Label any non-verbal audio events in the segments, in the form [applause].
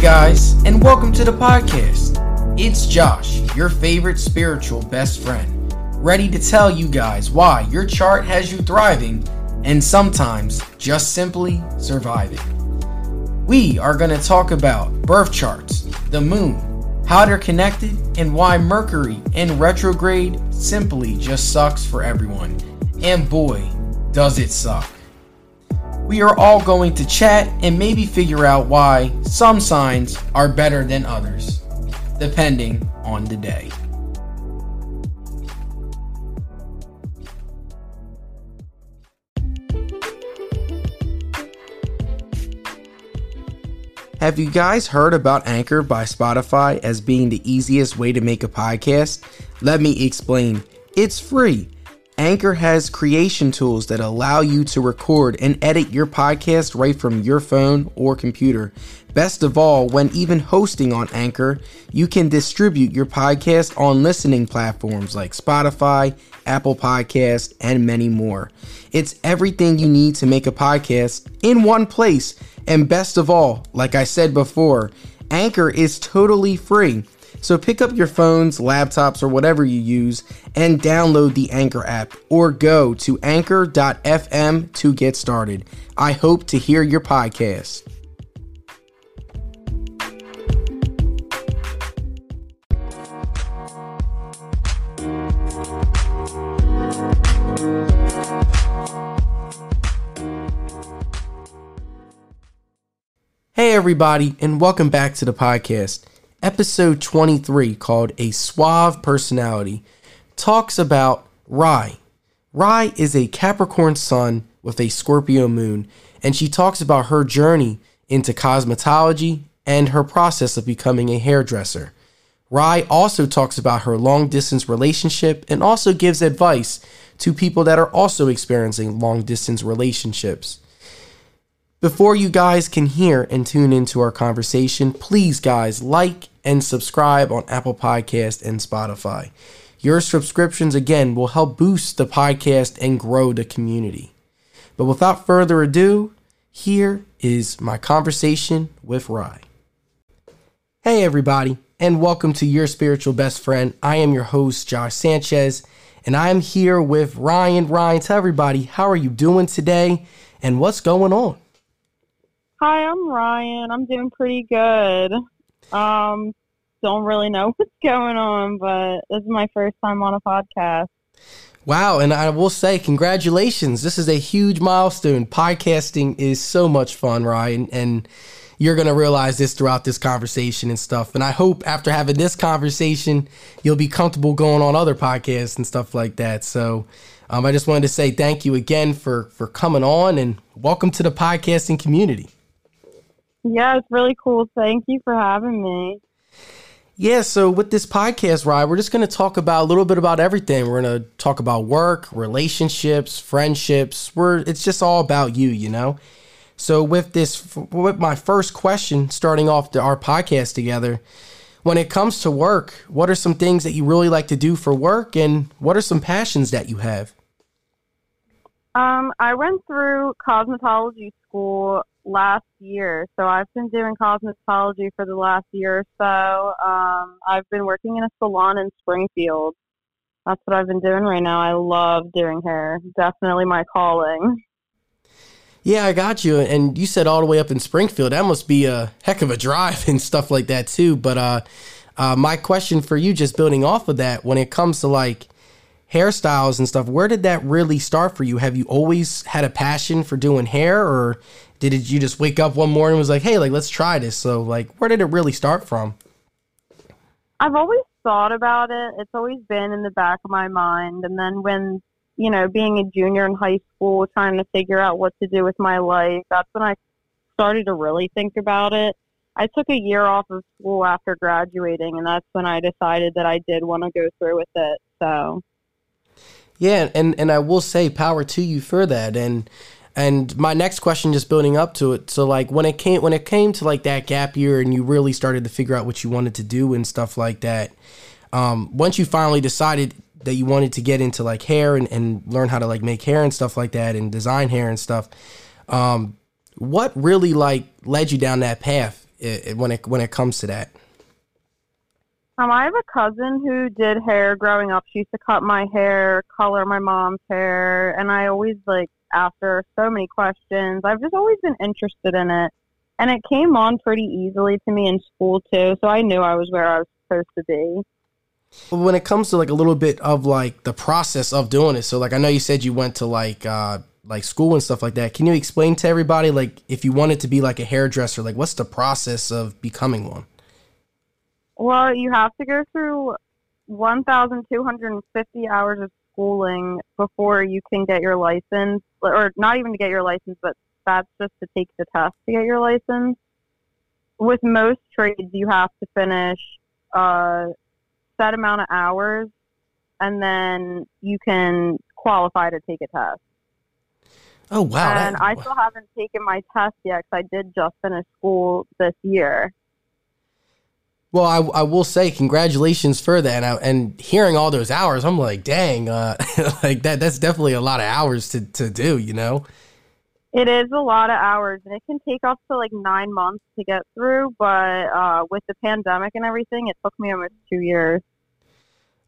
Guys, and welcome to the podcast. It's Josh, your favorite spiritual best friend, ready to tell you guys why your chart has you thriving and sometimes just simply surviving. We are going to talk about birth charts, the moon, how they're connected, and why Mercury in retrograde simply just sucks for everyone. And boy, does it suck. We are all going to chat and maybe figure out why some signs are better than others, depending on the day. Have you guys heard about Anchor by Spotify as being the easiest way to make a podcast? Let me explain. It's free. Anchor has creation tools that allow you to record and edit your podcast right from your phone or computer. Best of all, when even hosting on Anchor, you can distribute your podcast on listening platforms like Spotify, Apple Podcast, and many more. It's everything you need to make a podcast in one place. And best of all, like I said before, Anchor is totally free. So pick up your phones, laptops, or whatever you use and download the Anchor app or go to anchor.fm to get started. I hope to hear your podcast. Hey, everybody, and welcome back to the podcast. Episode 23, called A Suave Personality, talks about Rye. Rye is a Capricorn sun with a Scorpio moon, and she talks about her journey into cosmetology and her process of becoming a hairdresser. Rye also talks about her long distance relationship and also gives advice to people that are also experiencing long distance relationships. Before you guys can hear and tune into our conversation, please, guys, like and subscribe on Apple Podcast and Spotify. Your subscriptions, again, will help boost the podcast and grow the community. But without further ado, here is my conversation with Rye. Hey, everybody, and welcome to Your Spiritual Best Friend. I am your host, Josh Sanchez, and I'm here with Ryann. Ryann, tell everybody, how are you doing today and what's going on? Hi, I'm Ryann. I'm doing pretty good. Um, don't really know [laughs] what's going on, but this is my first time on a podcast. Wow, and I will say congratulations. This is a huge milestone. Podcasting is so much fun, Ryann, and you're going to realize this throughout this conversation and stuff. And I hope after having this conversation, you'll be comfortable going on other podcasts and stuff like that. So, um, I just wanted to say thank you again for for coming on and welcome to the podcasting community. Yeah, it's really cool. Thank you for having me. Yeah, so with this podcast, Ryann, we're just going to talk about a little bit about everything. We're going to talk about work, relationships, friendships. We're it's just all about you, you know. So with this, with my first question, starting off the, our podcast together, when it comes to work, what are some things that you really like to do for work, and what are some passions that you have? Um, I went through cosmetology school last year. So I've been doing cosmetology for the last year or so. Um, I've been working in a salon in Springfield. That's what I've been doing right now. I love doing hair. Definitely my calling. Yeah, I got you. And you said all the way up in Springfield. That must be a heck of a drive [laughs] and stuff like that too. But uh, uh, my question for you, just building off of that, when it comes to like hairstyles and stuff, where did that really start for you? Have you always had a passion for doing hair, or did it, you just wake up one morning and was like, hey, like let's try this? So like, where did it really start from? I've always thought about it. It's always been in the back of my mind, and then when you know, being a junior in high school, trying to figure out what to do with my life, that's when I started to really think about it. I took a year off of school after graduating, and that's when I decided that I did want to go through with it. So, yeah, and and I will say power to you for that. And and my next question, just building up to it. So like when it came when it came to like that gap year, and you really started to figure out what you wanted to do and stuff like that. Um, once you finally decided that you wanted to get into like hair and, and learn how to like make hair and stuff like that and design hair and stuff, um, what really like led you down that path when it when it comes to that? Um, I have a cousin who did hair growing up. She used to cut my hair, color my mom's hair, and I always like her so many questions. I've just always been interested in it, and it came on pretty easily to me in school too. So I knew I was where I was supposed to be. When it comes to like a little bit of like the process of doing it, so like I know you said you went to like uh like school and stuff like that. Can you explain to everybody like if you wanted to be like a hairdresser, like what's the process of becoming one? Well, you have to go through 1,250 hours of schooling before you can get your license, or not even to get your license, but that's just to take the test to get your license. With most trades, you have to finish a set amount of hours, and then you can qualify to take a test. Oh wow! And that, I still haven't taken my test yet because I did just finish school this year. Well, I, I will say congratulations for that, and, I, and hearing all those hours, I'm like, dang, uh, [laughs] like that. That's definitely a lot of hours to, to do, you know. It is a lot of hours, and it can take up to like nine months to get through. But uh, with the pandemic and everything, it took me almost two years.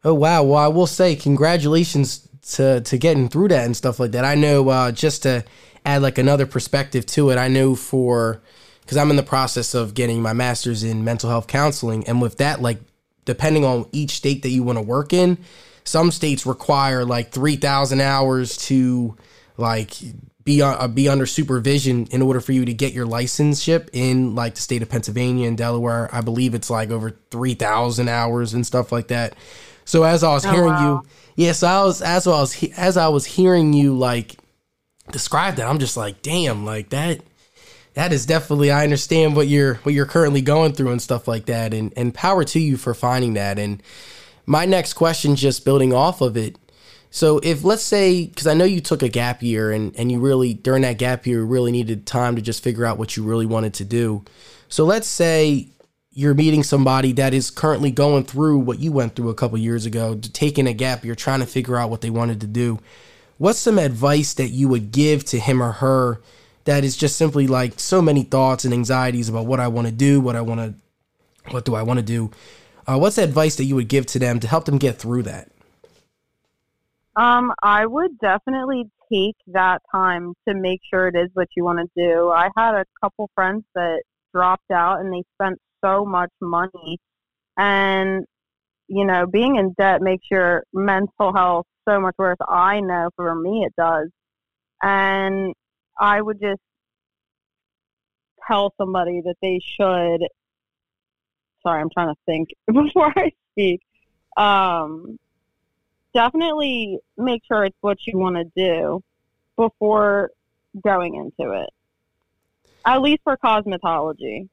Oh wow! Well, I will say congratulations to to getting through that and stuff like that. I know uh, just to add like another perspective to it. I know for because I'm in the process of getting my master's in mental health counseling. And with that, like, depending on each state that you want to work in, some states require like 3,000 hours to like be uh, be under supervision in order for you to get your licenseship in like the state of Pennsylvania and Delaware. I believe it's like over 3,000 hours and stuff like that. So as I was oh, hearing wow. you, yes, yeah, so I was as I was as I was hearing you like describe that, I'm just like, damn, like that that is definitely I understand what you're what you're currently going through and stuff like that and and power to you for finding that. And my next question just building off of it. So if let's say because I know you took a gap year and and you really during that gap year really needed time to just figure out what you really wanted to do. So let's say you're meeting somebody that is currently going through what you went through a couple years ago taking a gap you're trying to figure out what they wanted to do. What's some advice that you would give to him or her that is just simply like so many thoughts and anxieties about what I want to do, what I want to, what do I want to do. Uh, what's the advice that you would give to them to help them get through that? Um, I would definitely take that time to make sure it is what you want to do. I had a couple friends that dropped out and they spent so much money, and you know, being in debt makes your mental health so much worse. I know for me it does, and I would just tell somebody that they should. Sorry, I'm trying to think [laughs] before I speak. Um, definitely make sure it's what you want to do before going into it. At least for cosmetology.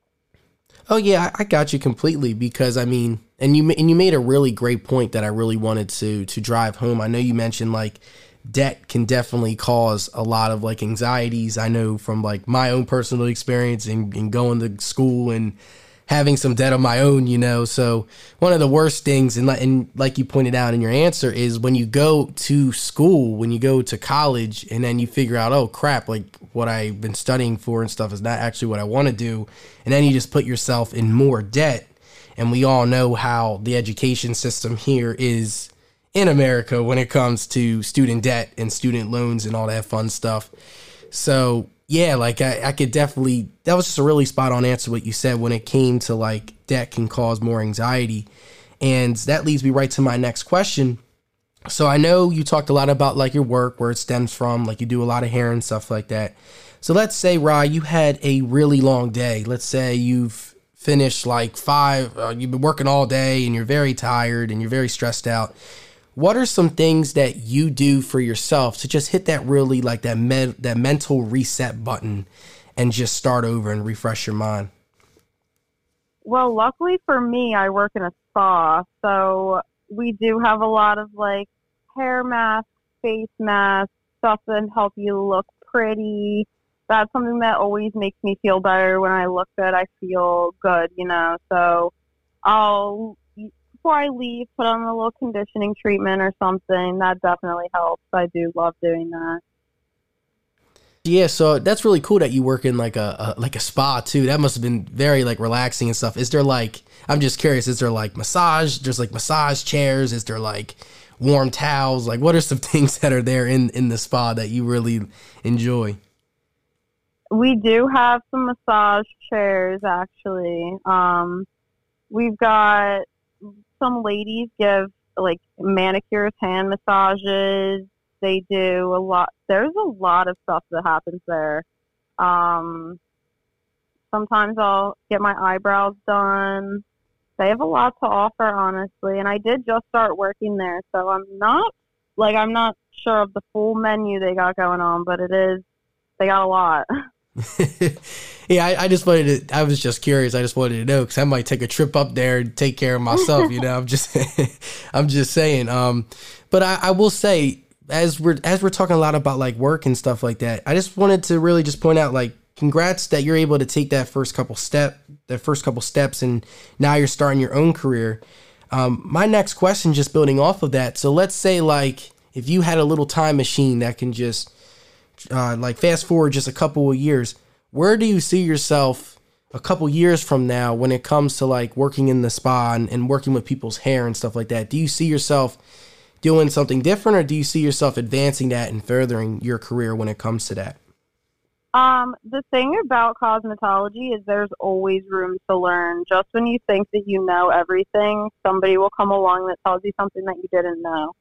Oh yeah, I got you completely because I mean, and you and you made a really great point that I really wanted to to drive home. I know you mentioned like debt can definitely cause a lot of like anxieties. I know from like my own personal experience and, and going to school and having some debt of my own, you know. So one of the worst things, and, and like you pointed out in your answer, is when you go to school, when you go to college, and then you figure out, oh crap, like what I've been studying for and stuff is not actually what I want to do, and then you just put yourself in more debt. And we all know how the education system here is in America when it comes to student debt and student loans and all that fun stuff. So yeah, like I, I could definitely that was just a really spot on answer what you said when it came to like debt can cause more anxiety. And that leads me right to my next question. So I know you talked a lot about like your work, where it stems from, like you do a lot of hair and stuff like that. So let's say, Rye, you had a really long day. Let's say you've finished like five, uh, you've been working all day and you're very tired and you're very stressed out what are some things that you do for yourself to just hit that really like that med- that mental reset button and just start over and refresh your mind? Well, luckily for me, I work in a spa, so we do have a lot of like hair masks, face masks, stuff that help you look pretty. That's something that always makes me feel better when I look good. I feel good, you know. So I'll before I leave, put on a little conditioning treatment or something. That definitely helps. I do love doing that. Yeah, so that's really cool that you work in like a, a like a spa too. That must have been very like relaxing and stuff. Is there like I'm just curious, is there like massage? There's like massage chairs, is there like warm towels? Like what are some [laughs] things that are there in in the spa that you really enjoy? We do have some massage chairs actually. Um we've got some ladies give like manicures, hand massages, they do a lot. There's a lot of stuff that happens there. Um, sometimes I'll get my eyebrows done. They have a lot to offer, honestly. And I did just start working there, so I'm not like I'm not sure of the full menu they got going on, but it is they got a lot. [laughs] [laughs] yeah, I, I, just wanted to. I was just curious. I just wanted to know because I might take a trip up there and take care of myself. You know, I'm just, [laughs] I'm just saying. Um, but I, I will say as we're as we're talking a lot about like work and stuff like that, I just wanted to really just point out like congrats that you're able to take that first couple step, the first couple steps, and now you're starting your own career. Um, my next question, just building off of that. So let's say like if you had a little time machine that can just uh, like fast forward just a couple of years, where do you see yourself a couple years from now when it comes to like working in the spa and, and working with people's hair and stuff like that? Do you see yourself doing something different, or do you see yourself advancing that and furthering your career when it comes to that? Um, the thing about cosmetology is there's always room to learn. Just when you think that you know everything, somebody will come along that tells you something that you didn't know.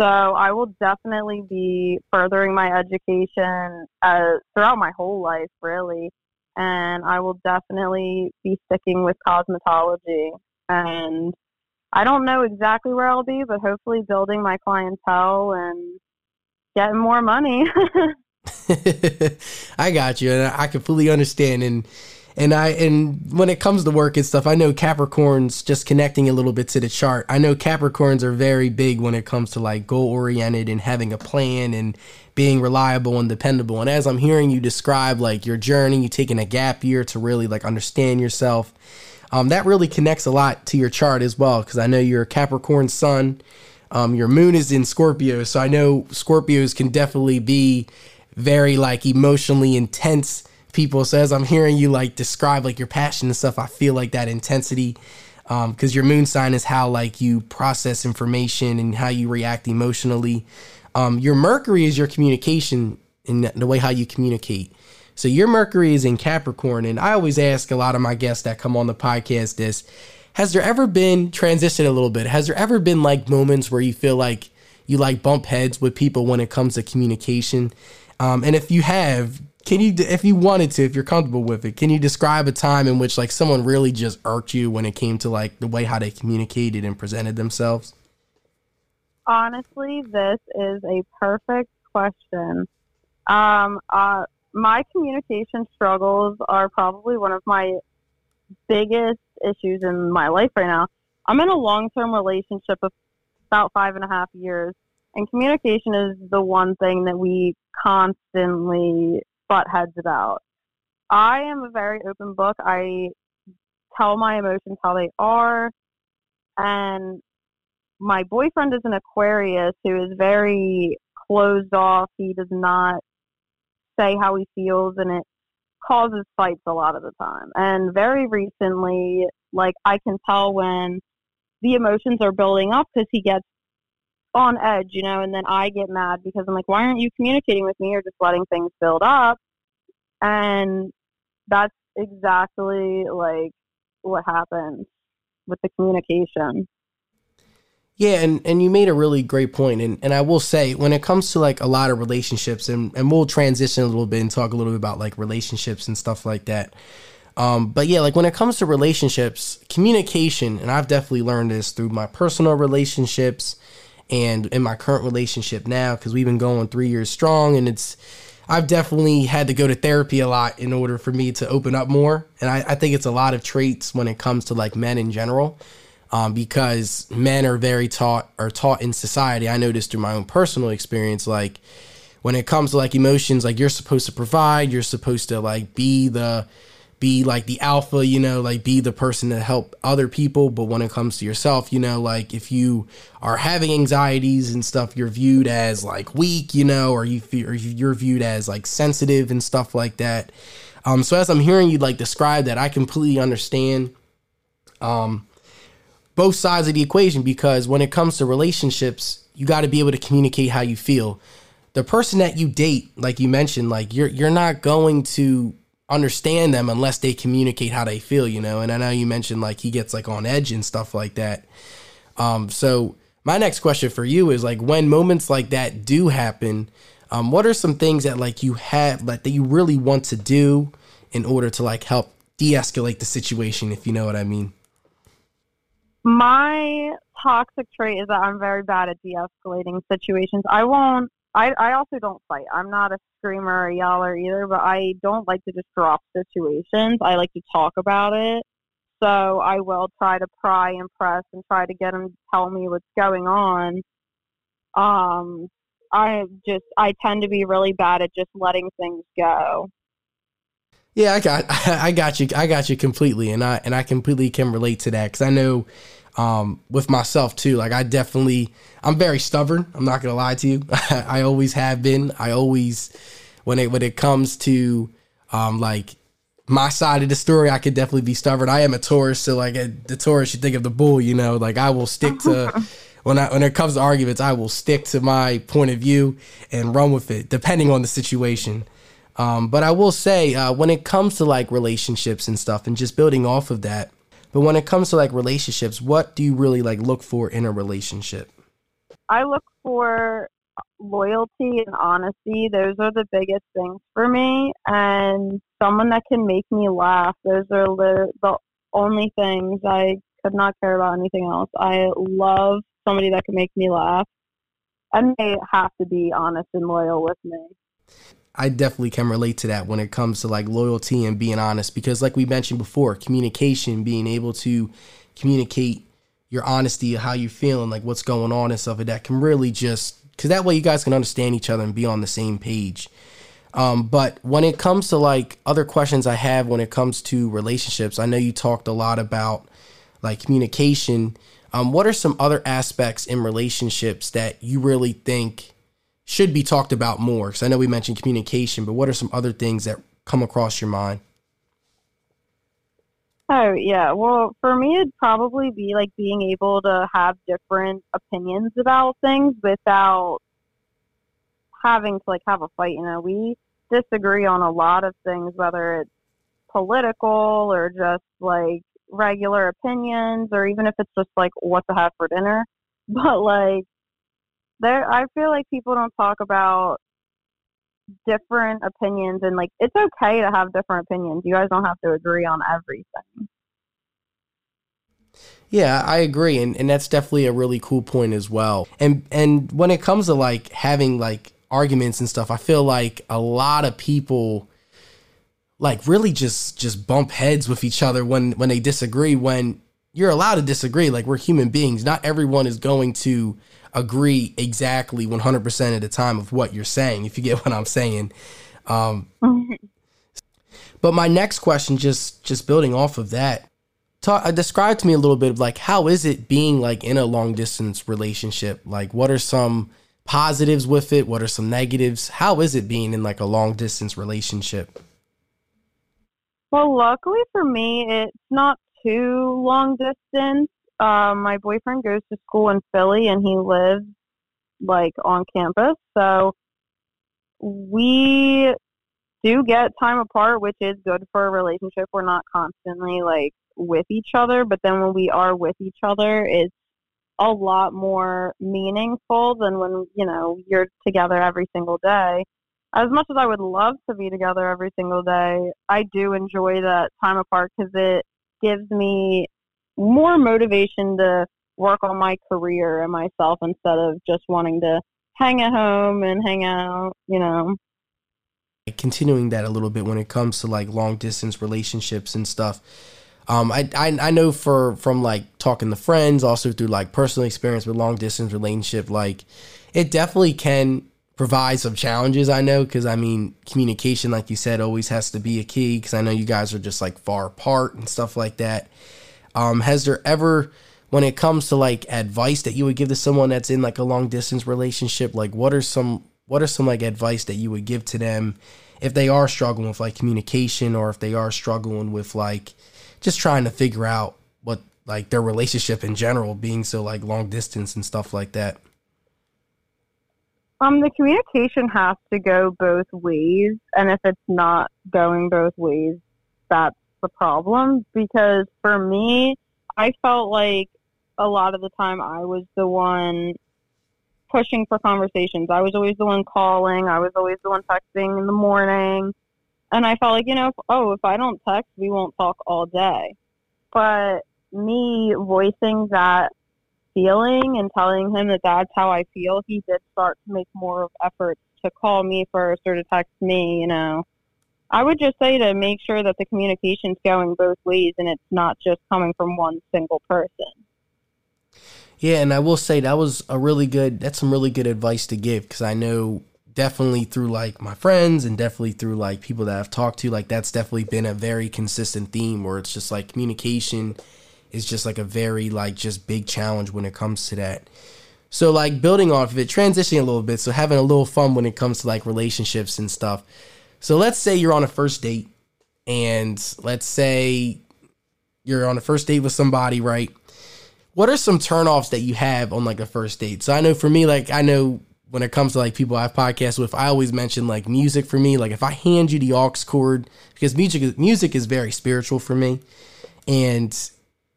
So I will definitely be furthering my education uh, throughout my whole life, really. And I will definitely be sticking with cosmetology. And I don't know exactly where I'll be, but hopefully building my clientele and getting more money. [laughs] [laughs] I got you, and I completely understand. And and I and when it comes to work and stuff, I know Capricorns just connecting a little bit to the chart. I know Capricorns are very big when it comes to like goal oriented and having a plan and being reliable and dependable. And as I'm hearing you describe like your journey, you taking a gap year to really like understand yourself um, that really connects a lot to your chart as well, because I know you're a Capricorn sun. Um, your moon is in Scorpio, so I know Scorpios can definitely be very like emotionally intense people. So as I'm hearing you like describe like your passion and stuff, I feel like that intensity because um, your moon sign is how like you process information and how you react emotionally. Um, your Mercury is your communication and the way how you communicate. So your Mercury is in Capricorn, and I always ask a lot of my guests that come on the podcast this: Has there ever been transition a little bit? Has there ever been like moments where you feel like you like bump heads with people when it comes to communication? Um, and if you have, can you, if you wanted to, if you're comfortable with it, can you describe a time in which like someone really just irked you when it came to like the way how they communicated and presented themselves? Honestly, this is a perfect question. Um, uh, my communication struggles are probably one of my biggest issues in my life right now. I'm in a long term relationship of about five and a half years, and communication is the one thing that we constantly butt heads about. I am a very open book. I tell my emotions how they are, and my boyfriend is an Aquarius who is very closed off. He does not say how he feels and it causes fights a lot of the time. And very recently, like I can tell when the emotions are building up because he gets on edge, you know, and then I get mad because I'm like, why aren't you communicating with me or just letting things build up? And that's exactly like what happens with the communication. Yeah, and, and you made a really great point. And, and I will say, when it comes to like a lot of relationships, and, and we'll transition a little bit and talk a little bit about like relationships and stuff like that. Um, but yeah, like when it comes to relationships, communication, and I've definitely learned this through my personal relationships and in my current relationship now, because we've been going three years strong, and it's I've definitely had to go to therapy a lot in order for me to open up more. And I, I think it's a lot of traits when it comes to like men in general um, because men are very taught are taught in society. I noticed through my own personal experience, like when it comes to like emotions, like you're supposed to provide, you're supposed to like be the be like the alpha, you know, like be the person to help other people. But when it comes to yourself, you know, like if you are having anxieties and stuff, you're viewed as like weak, you know, or you or you're viewed as like sensitive and stuff like that. Um, so as I'm hearing you like describe that, I completely understand um, both sides of the equation because when it comes to relationships, you got to be able to communicate how you feel. The person that you date, like you mentioned, like you're you're not going to understand them unless they communicate how they feel, you know. And I know you mentioned like he gets like on edge and stuff like that. Um, so my next question for you is like when moments like that do happen, um, what are some things that like you have like that you really want to do in order to like help de-escalate the situation, if you know what I mean? My toxic trait is that I'm very bad at de-escalating situations. I won't I, I also don't fight. I'm not a screamer or yeller either, but I don't like to just drop situations. I like to talk about it. So I will try to pry and press and try to get them to tell me what's going on. Um, I just I tend to be really bad at just letting things go. Yeah, I got [laughs] I got you I got you completely, and I and I completely can relate to that because I know um, with myself too. Like I definitely, I'm very stubborn. I'm not gonna lie to you. [laughs] I always have been. I always, when it when it comes to um, like my side of the story, I could definitely be stubborn. I am a Taurus, so like a, the Taurus, you think of the bull, you know. Like I will stick to [laughs] when I when it comes to arguments, I will stick to my point of view and run with it, depending on the situation. Um, but I will say, uh, when it comes to like relationships and stuff, and just building off of that, but when it comes to like relationships, what do you really like look for in a relationship? I look for loyalty and honesty. Those are the biggest things for me. And someone that can make me laugh. Those are the, the only things I could not care about anything else. I love somebody that can make me laugh. And they have to be honest and loyal with me. I definitely can relate to that when it comes to like loyalty and being honest because like we mentioned before, communication, being able to communicate your honesty how you're feeling, like what's going on and stuff like that can really just because that way you guys can understand each other and be on the same page. Um, but when it comes to like other questions I have when it comes to relationships, I know you talked a lot about like communication. Um, what are some other aspects in relationships that you really think should be talked about more? Because I know we mentioned communication, but what are some other things that come across your mind? Oh, yeah. Well, for me, it'd probably be like being able to have different opinions about things without having to like have a fight. You know, we disagree on a lot of things, whether it's political or just like regular opinions, or even if it's just like what to have for dinner. [laughs] But like, there I feel like people don't talk about different opinions and like it's okay to have different opinions. You guys don't have to agree on everything. Yeah, I agree, and, and that's definitely a really cool point as well. And and when it comes to like having like arguments and stuff, I feel like a lot of people like really just just bump heads with each other when when they disagree. When you're allowed to disagree, like we're human beings. Not everyone is going to agree exactly 100% of the time of what you're saying, if you get [laughs] what I'm saying. Um, [laughs] but my next question, just just building off of that, talk, uh, describe to me a little bit of like how is it being like in a long distance relationship? Like, what are some positives with it? What are some negatives? How is it being in like a long distance relationship? Well, luckily for me, it's not too long distance um, my boyfriend goes to school in Philly and he lives like on campus. So we do get time apart, which is good for a relationship. We're not constantly like with each other, but then when we are with each other, it's a lot more meaningful than when, you know, you're together every single day. As much as I would love to be together every single day, I do enjoy that time apart because it gives me more motivation to work on my career and myself instead of just wanting to hang at home and hang out, you know. Continuing that a little bit when it comes to like long distance relationships and stuff. Um, I, I I know for from like talking to friends, also through like personal experience with long distance relationship, like it definitely can provide some challenges. I know because I mean communication, like you said, always has to be a key. Because I know you guys are just like far apart and stuff like that. Um, has there ever, when it comes to like advice that you would give to someone that's in like a long distance relationship, like what are some what are some like advice that you would give to them if they are struggling with like communication or if they are struggling with like just trying to figure out what like their relationship in general being so like long distance and stuff like that? Um, the communication has to go both ways, and if it's not going both ways, that's the problem. Because for me, I felt like a lot of the time I was the one pushing for conversations. I was always the one calling. I was always the one texting in the morning. And I felt like, you know, if, oh, if I don't text, we won't talk all day. But me voicing that feeling and telling him that that's how I feel, he did start to make more of efforts to call me first or to text me, you know. I would just say to make sure that the communication's going both ways and it's not just coming from one single person. Yeah, and I will say that was a really good that's some really good advice to give because I know definitely through like my friends and definitely through like people that I've talked to like that's definitely been a very consistent theme where it's just like communication is just like a very like just big challenge when it comes to that. So like building off of it, transitioning a little bit, so having a little fun when it comes to like relationships and stuff. So let's say you're on a first date and let's say you're on a first date with somebody, right? What are some turnoffs that you have on like a first date? So I know for me, like I know when it comes to like people I've podcasts with, I always mention like music for me. Like if I hand you the aux cord, because music is music is very spiritual for me. And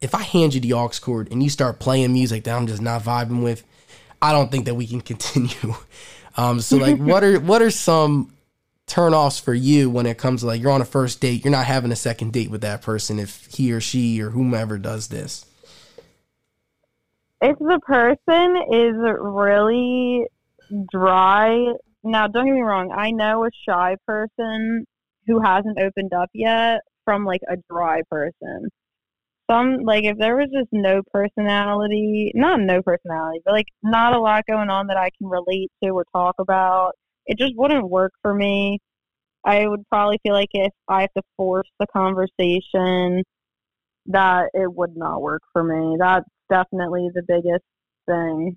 if I hand you the aux cord and you start playing music that I'm just not vibing with, I don't think that we can [laughs] continue. Um, so like, [laughs] what are what are some turnoffs for you when it comes to like you're on a first date, you're not having a second date with that person if he or she or whomever does this? If the person is really dry, now don't get me wrong, I know a shy person who hasn't opened up yet from like a dry person some like if there was just no personality, not no personality, but like not a lot going on that I can relate to or talk about, it just wouldn't work for me. I would probably feel like if I have to force the conversation, that it would not work for me. That's definitely the biggest thing.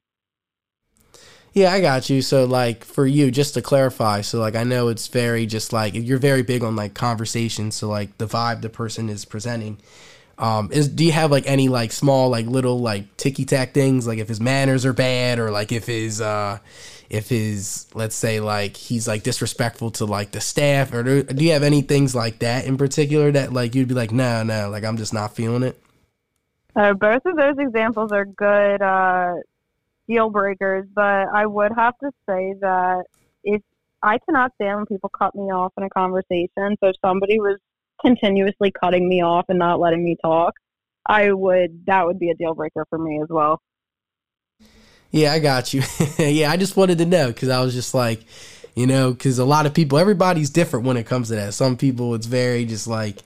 Yeah, I got you. So like for you, just to clarify, so like I know it's very just like you're very big on like conversation, so like the vibe the person is presenting. Um, is do you have like any like small like little like ticky tack things like if his manners are bad or like if his uh if his let's say like he's like disrespectful to like the staff or do, do you have any things like that in particular that like you'd be like no no like I'm just not feeling it. Uh, both of those examples are good uh, deal breakers, but I would have to say that if I cannot stand when people cut me off in a conversation. So if somebody was continuously cutting me off and not letting me talk, I would that would be a deal breaker for me as well. Yeah, I got you. [laughs] yeah, I just wanted to know because I was just like, you know, because a lot of people, everybody's different when it comes to that. Some people, it's very just like,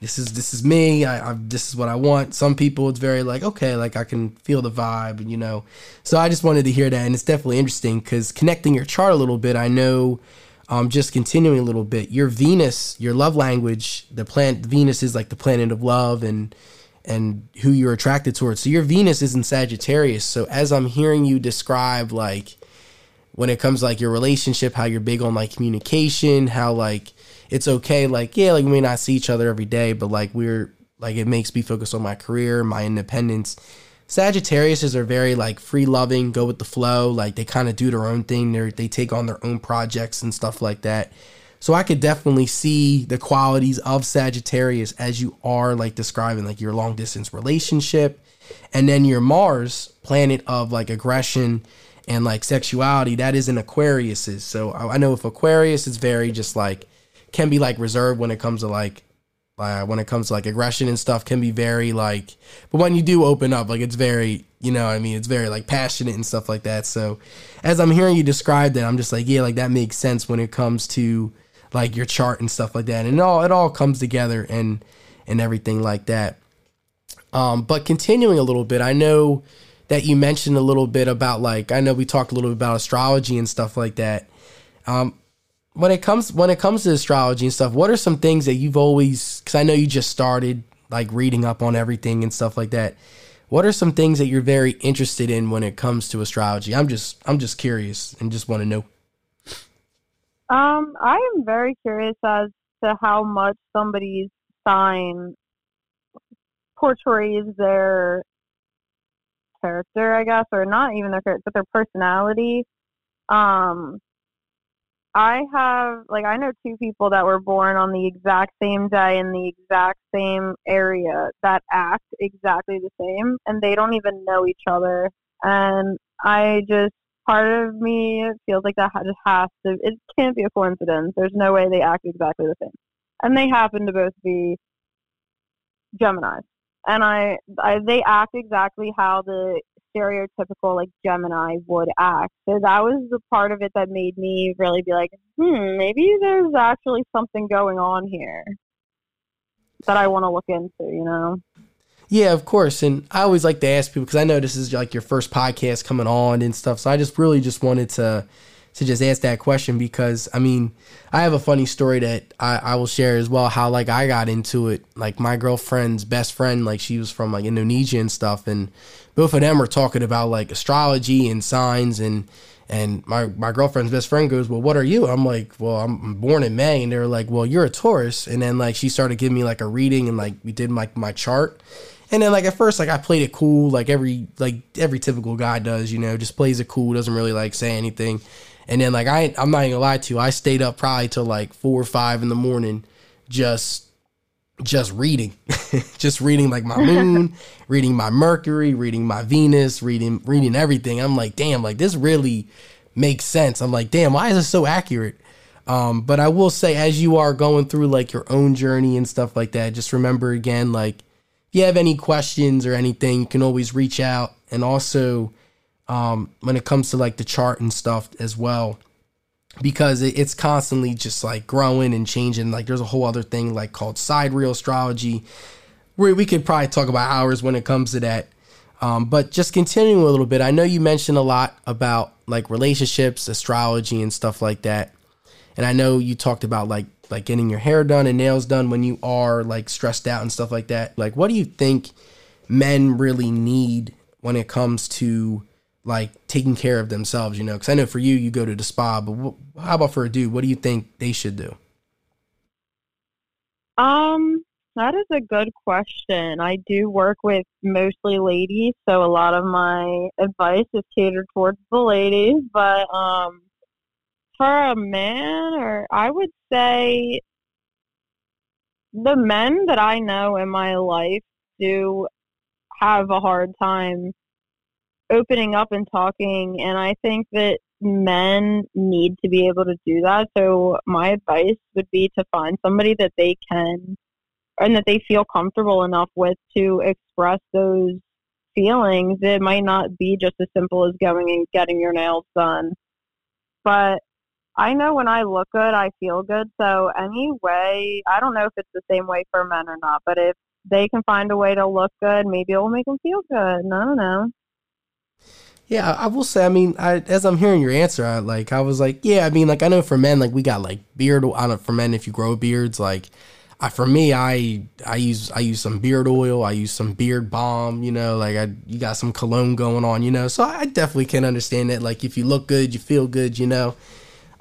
this is this is me. I, I this is what I want. Some people, it's very like, okay, like I can feel the vibe, and you know. So I just wanted to hear that, and it's definitely interesting because connecting your chart a little bit, I know um, just continuing a little bit, your Venus, your love language, the planet Venus is like the planet of love and and who you're attracted towards. So your Venus is in Sagittarius. So as I'm hearing you describe like when it comes to, like your relationship, how you're big on like communication, how like it's okay, like yeah, like we may not see each other every day, but like we're like it makes me focus on my career, my independence Sagittariuses are very like free loving, go with the flow. Like they kind of do their own thing. They they take on their own projects and stuff like that. So I could definitely see the qualities of Sagittarius as you are like describing like your long distance relationship, and then your Mars planet of like aggression and like sexuality that is in Aquarius's. So I know if Aquarius is very just like can be like reserved when it comes to like uh, when it comes to like aggression and stuff can be very like but when you do open up like it's very you know i mean it's very like passionate and stuff like that so as i'm hearing you describe that i'm just like yeah like that makes sense when it comes to like your chart and stuff like that and it all it all comes together and and everything like that um but continuing a little bit i know that you mentioned a little bit about like I know we talked a little bit about astrology and stuff like that. Um, when it comes when it comes to astrology and stuff, what are some things that you've always because I know you just started like reading up on everything and stuff like that. What are some things that you're very interested in when it comes to astrology? I'm just I'm just curious and just want to know. Um, I am very curious as to how much somebody's sign portrays their character, I guess, or not even their character, but their personality. Um, I have like I know two people that were born on the exact same day in the exact same area that act exactly the same and they don't even know each other and I just part of me feels like that just has to it can't be a coincidence there's no way they act exactly the same and they happen to both be Geminis and I, I they act exactly how the stereotypical like Gemini would act. So that was the part of it that made me really be like, hmm, maybe there's actually something going on here that I want to look into, you know? Yeah, of course. And I always like to ask people because I know this is like your first podcast coming on and stuff. So I just really just wanted to to just ask that question because I mean, I have a funny story that I, I will share as well. How like I got into it. Like my girlfriend's best friend, like she was from like Indonesia and stuff, and both of them were talking about like astrology and signs and and my, my girlfriend's best friend goes, Well, what are you? I'm like, Well, I'm born in May. And they're like, Well, you're a Taurus. And then like she started giving me like a reading and like we did like my chart. And then like at first, like I played it cool, like every like every typical guy does, you know, just plays it cool, doesn't really like say anything. And then like I I'm not even gonna lie to you, I stayed up probably till like four or five in the morning just just reading. [laughs] just reading like my [laughs] moon, reading my Mercury, reading my Venus, reading reading everything. I'm like, damn, like this really makes sense. I'm like, damn, why is it so accurate? Um, but I will say, as you are going through like your own journey and stuff like that, just remember again, like you have any questions or anything, you can always reach out. And also, um, when it comes to like the chart and stuff as well because it's constantly just like growing and changing. Like there's a whole other thing like called side sidereal astrology we could probably talk about hours when it comes to that. Um, but just continuing a little bit i know you mentioned a lot about like relationships astrology and stuff like that. And i know you talked about like like getting your hair done and nails done when you are like stressed out and stuff like that like what do you think men really need when it comes to like taking care of themselves, you know? Because I know for you, you go to the spa, but wh- how about for a dude? What do you think they should do? Um, that is a good question. I do work with mostly ladies, so a lot of my advice is catered towards the ladies. But um, for a man, or I would say the men that I know in my life do have a hard time opening up and talking and i think that men need to be able to do that. So my advice would be to find somebody that they can and that they feel comfortable enough with to express those feelings. It might not be just as simple as going and getting your nails done but i know when i look good i feel good so anyway i don't know if it's the same way for men or not but if they can find a way to look good maybe it will make them feel good i don't know yeah, I will say. I mean, I, as I'm hearing your answer, I like. I was like, yeah. I mean, like I know for men, like we got like beard. I don't for men if you grow beards, like. I, for me, I I use I use some beard oil. I use some beard balm. You know, like I you got some cologne going on. You know, so I definitely can understand that. Like if you look good, you feel good. You know,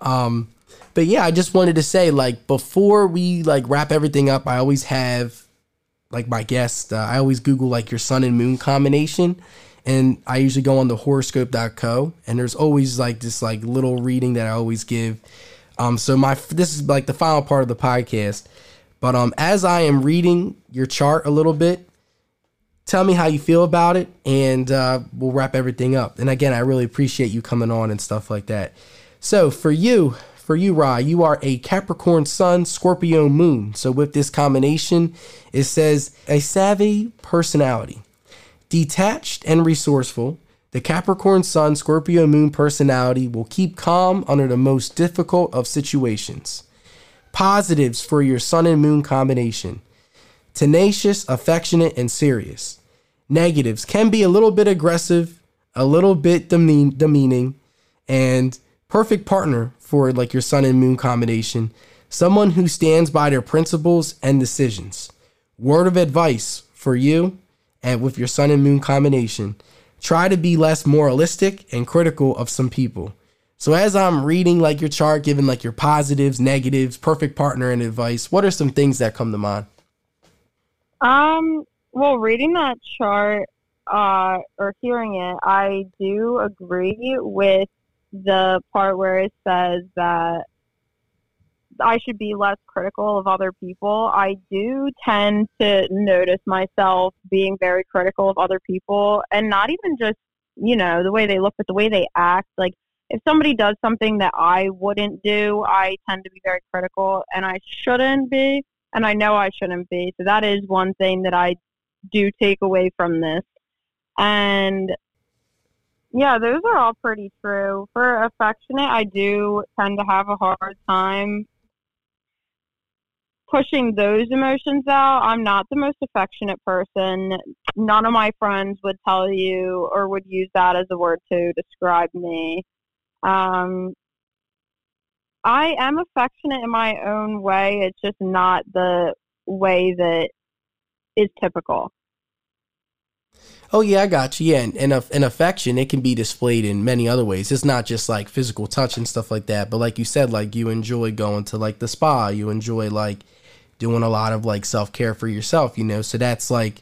um, but yeah, I just wanted to say like before we like wrap everything up, I always have like my guest. Uh, I always Google like your sun and moon combination and I usually go on the horoscope.co and there's always like this like little reading that I always give. Um, so my this is like the final part of the podcast. But um, as I am reading your chart a little bit, tell me how you feel about it, and uh, we'll wrap everything up. And again, I really appreciate you coming on and stuff like that. So for you, for you, Rye, you are a Capricorn Sun, Scorpio Moon. So with this combination, it says a savvy personality. Detached and resourceful, the Capricorn Sun Scorpio Moon personality will keep calm under the most difficult of situations. Positives for your Sun and Moon combination tenacious, affectionate, and serious. Negatives can be a little bit aggressive, a little bit demean- demeaning, and perfect partner for like your sun and moon combination. Someone who stands by their principles and decisions. Word of advice for you and with your sun and moon combination. Try to be less moralistic and critical of some people. So as I'm reading like your chart, giving like your positives, negatives, perfect partner and advice, what are some things that come to mind? Um, well, reading that chart uh, or hearing it, I do agree with the part where it says that I should be less critical of other people. I do tend to notice myself being very critical of other people and not even just, you know, the way they look, but the way they act. Like, if somebody does something that I wouldn't do, I tend to be very critical and I shouldn't be. And I know I shouldn't be. So that is one thing that I do take away from this. And yeah, those are all pretty true. For affectionate, I do tend to have a hard time pushing those emotions out. I'm not the most affectionate person. None of my friends would tell you or would use that as a word to describe me. Um, I am affectionate in my own way. It's just not the way that is typical. Oh yeah, I got you. Yeah, and, and an affection it can be displayed in many other ways. It's not just like physical touch and stuff like that. But like you said, like you enjoy going to like the spa. You enjoy like doing a lot of like self care for yourself. You know, so that's like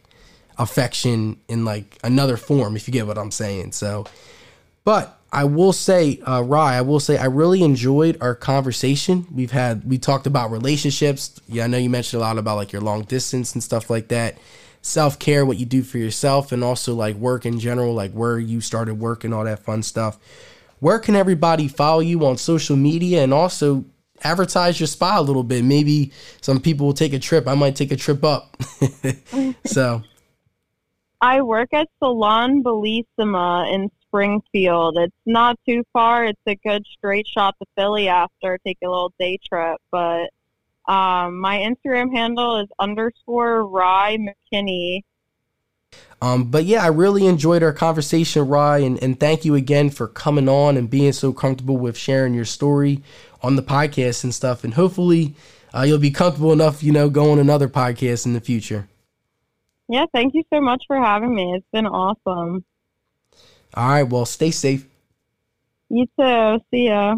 affection in like another form, if you get what I'm saying. So, but I will say, uh, Rye, I will say I really enjoyed our conversation. We've had we talked about relationships. Yeah, I know you mentioned a lot about like your long distance and stuff like that self care, what you do for yourself, and also like work in general, like where you started work and all that fun stuff. Where can everybody follow you on social media and also advertise your spa a little bit? Maybe some people will take a trip. I might take a trip up. [laughs] so, I work at Salon Bellissima in Springfield. It's not too far. It's a good straight shot to Philly after. Take a little day trip, but um, my Instagram handle is underscore Rye McKinney. Um, but yeah, I really enjoyed our conversation, Rye, and, and thank you again for coming on and being so comfortable with sharing your story on the podcast and stuff. And hopefully, uh, you'll be comfortable enough, you know, going on another podcast in the future. Yeah, thank you so much for having me. It's been awesome. All right, well, stay safe. You too. See ya.